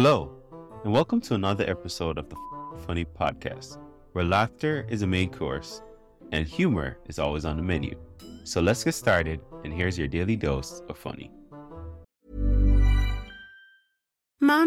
Hello, and welcome to another episode of the Funny Podcast, where laughter is a main course and humor is always on the menu. So let's get started, and here's your daily dose of funny.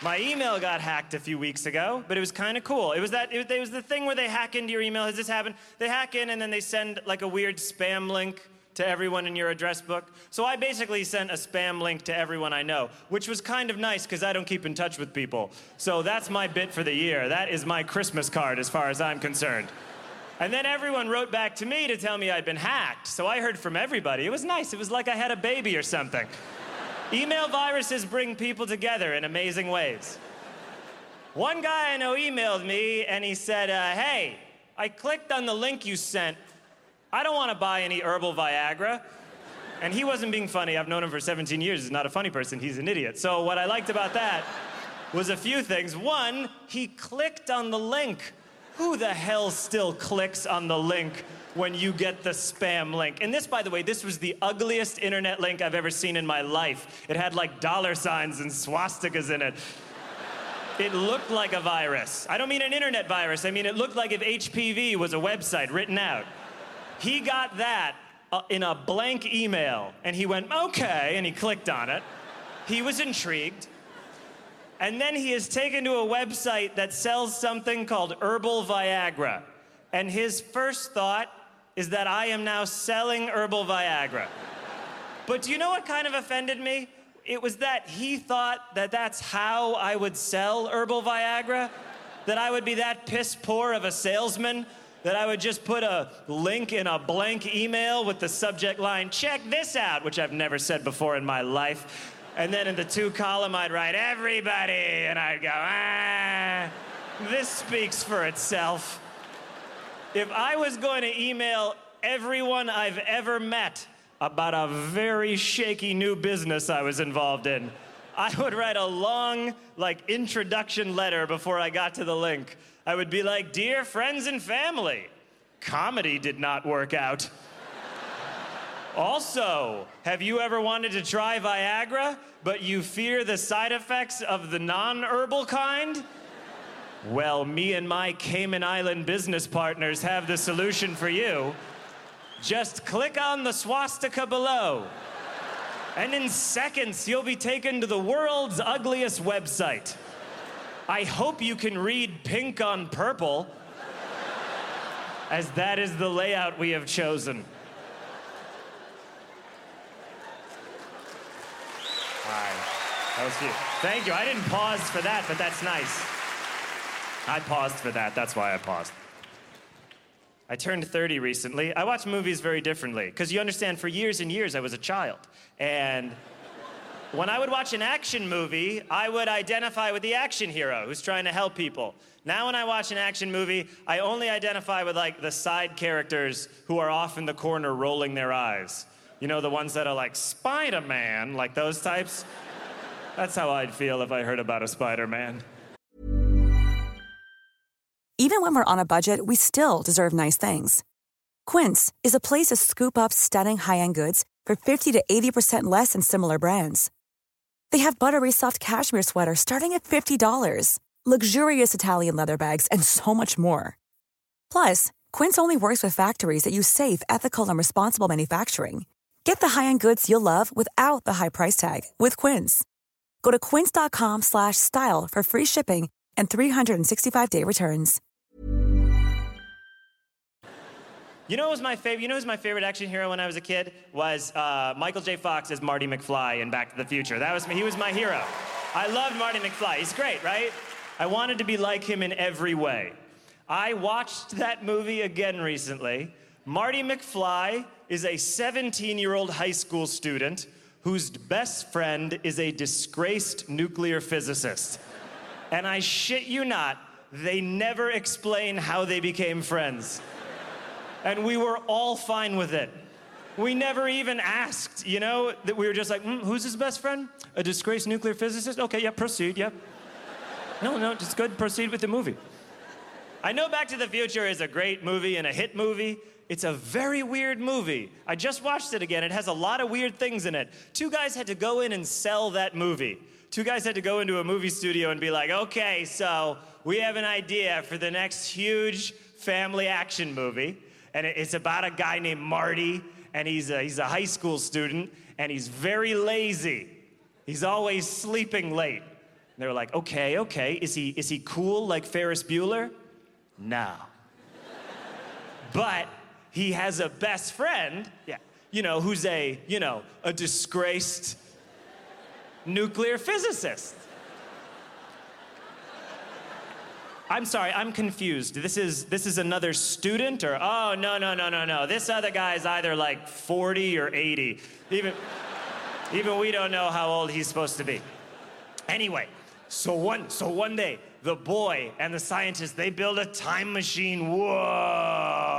My email got hacked a few weeks ago, but it was kind of cool. It was that it it was the thing where they hack into your email. Has this happened? They hack in and then they send like a weird spam link to everyone in your address book. So I basically sent a spam link to everyone I know, which was kind of nice because I don't keep in touch with people. So that's my bit for the year. That is my Christmas card as far as I'm concerned. And then everyone wrote back to me to tell me I'd been hacked. So I heard from everybody. It was nice. It was like I had a baby or something. Email viruses bring people together in amazing ways. One guy I know emailed me and he said, uh, Hey, I clicked on the link you sent. I don't want to buy any herbal Viagra. And he wasn't being funny. I've known him for 17 years. He's not a funny person, he's an idiot. So, what I liked about that was a few things. One, he clicked on the link. Who the hell still clicks on the link when you get the spam link? And this, by the way, this was the ugliest internet link I've ever seen in my life. It had like dollar signs and swastikas in it. It looked like a virus. I don't mean an internet virus, I mean it looked like if HPV was a website written out. He got that uh, in a blank email and he went, okay, and he clicked on it. He was intrigued. And then he is taken to a website that sells something called Herbal Viagra. And his first thought is that I am now selling Herbal Viagra. But do you know what kind of offended me? It was that he thought that that's how I would sell Herbal Viagra. That I would be that piss poor of a salesman that I would just put a link in a blank email with the subject line, check this out, which I've never said before in my life. And then in the To column, I'd write everybody, and I'd go, ah, this speaks for itself. If I was going to email everyone I've ever met about a very shaky new business I was involved in, I would write a long, like, introduction letter before I got to the link. I would be like, Dear friends and family, comedy did not work out. Also, have you ever wanted to try Viagra, but you fear the side effects of the non herbal kind? Well, me and my Cayman Island business partners have the solution for you. Just click on the swastika below. And in seconds, you'll be taken to the world's ugliest website. I hope you can read pink on purple, as that is the layout we have chosen. That was cute. Thank you. I didn't pause for that, but that's nice. I paused for that. That's why I paused. I turned 30 recently. I watch movies very differently because you understand, for years and years, I was a child. And when I would watch an action movie, I would identify with the action hero who's trying to help people. Now, when I watch an action movie, I only identify with like the side characters who are off in the corner rolling their eyes. You know, the ones that are like Spider Man, like those types. That's how I'd feel if I heard about a Spider Man. Even when we're on a budget, we still deserve nice things. Quince is a place to scoop up stunning high end goods for 50 to 80% less than similar brands. They have buttery soft cashmere sweaters starting at $50, luxurious Italian leather bags, and so much more. Plus, Quince only works with factories that use safe, ethical, and responsible manufacturing. Get the high-end goods you'll love without the high price tag with Quince. Go to quince.com slash style for free shipping and 365-day returns. You know, was my favorite. You know, who's my favorite action hero when I was a kid was uh, Michael J. Fox as Marty McFly in Back to the Future. That was. He was my hero. I loved Marty McFly. He's great, right? I wanted to be like him in every way. I watched that movie again recently. Marty McFly is a 17 year old high school student whose best friend is a disgraced nuclear physicist. And I shit you not, they never explain how they became friends. And we were all fine with it. We never even asked, you know, that we were just like, mm, who's his best friend? A disgraced nuclear physicist? Okay, yeah, proceed, yeah. No, no, just good, proceed with the movie. I know Back to the Future is a great movie and a hit movie. It's a very weird movie. I just watched it again. It has a lot of weird things in it. Two guys had to go in and sell that movie. Two guys had to go into a movie studio and be like, okay, so we have an idea for the next huge family action movie and it's about a guy named Marty, and he's a, he's a high school student, and he's very lazy. He's always sleeping late. And they were like, okay, okay, is he, is he cool like Ferris Bueller? No. but he has a best friend, yeah, you know, who's a, you know, a disgraced nuclear physicist. I'm sorry, I'm confused. This is this is another student or oh no no no no no. This other guy is either like 40 or 80. Even even we don't know how old he's supposed to be. Anyway, so one so one day the boy and the scientist they build a time machine. Whoa.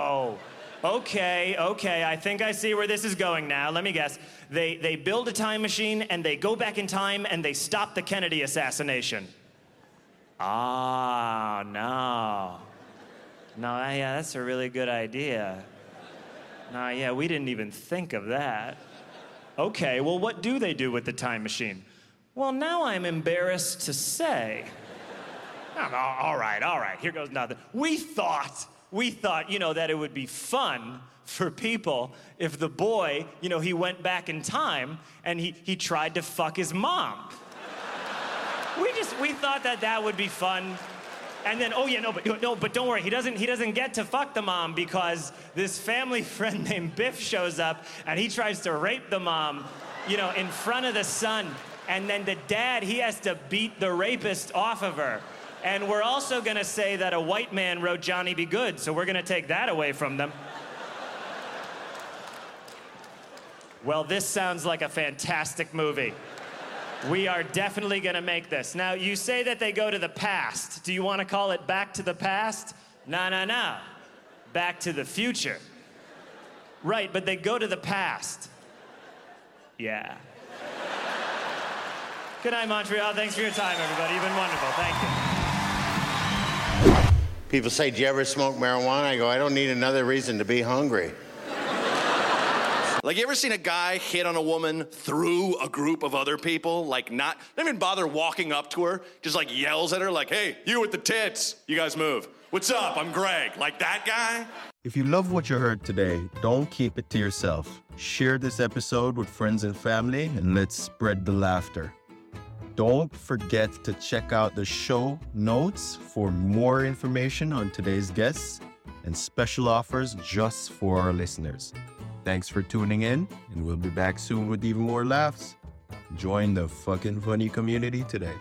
Okay, okay, I think I see where this is going now. Let me guess. They they build a time machine and they go back in time and they stop the Kennedy assassination. Ah, no. No, yeah, that's a really good idea. No, yeah, we didn't even think of that. Okay, well, what do they do with the time machine? Well, now I'm embarrassed to say. Oh, all right, all right, here goes nothing. We thought, we thought, you know, that it would be fun for people if the boy, you know, he went back in time and he, he tried to fuck his mom we just we thought that that would be fun. And then, oh yeah, no, but no, but don't worry. He doesn't. He doesn't get to fuck the mom because this family friend named Biff shows up and he tries to rape the mom, you know, in front of the son. And then the dad, he has to beat the rapist off of her. And we're also gonna say that a white man wrote Johnny B. Goode, so we're gonna take that away from them. Well, this sounds like a fantastic movie. We are definitely going to make this. Now, you say that they go to the past. Do you want to call it back to the past? No, no, no. Back to the future. Right, but they go to the past. Yeah. Good night, Montreal. Thanks for your time, everybody. You've been wonderful. Thank you. People say, Do you ever smoke marijuana? I go, I don't need another reason to be hungry. Like, you ever seen a guy hit on a woman through a group of other people? Like, not, not even bother walking up to her, just like yells at her, like, hey, you with the tits, you guys move. What's up? I'm Greg. Like that guy? If you love what you heard today, don't keep it to yourself. Share this episode with friends and family, and let's spread the laughter. Don't forget to check out the show notes for more information on today's guests and special offers just for our listeners. Thanks for tuning in, and we'll be back soon with even more laughs. Join the FOQN funny community today.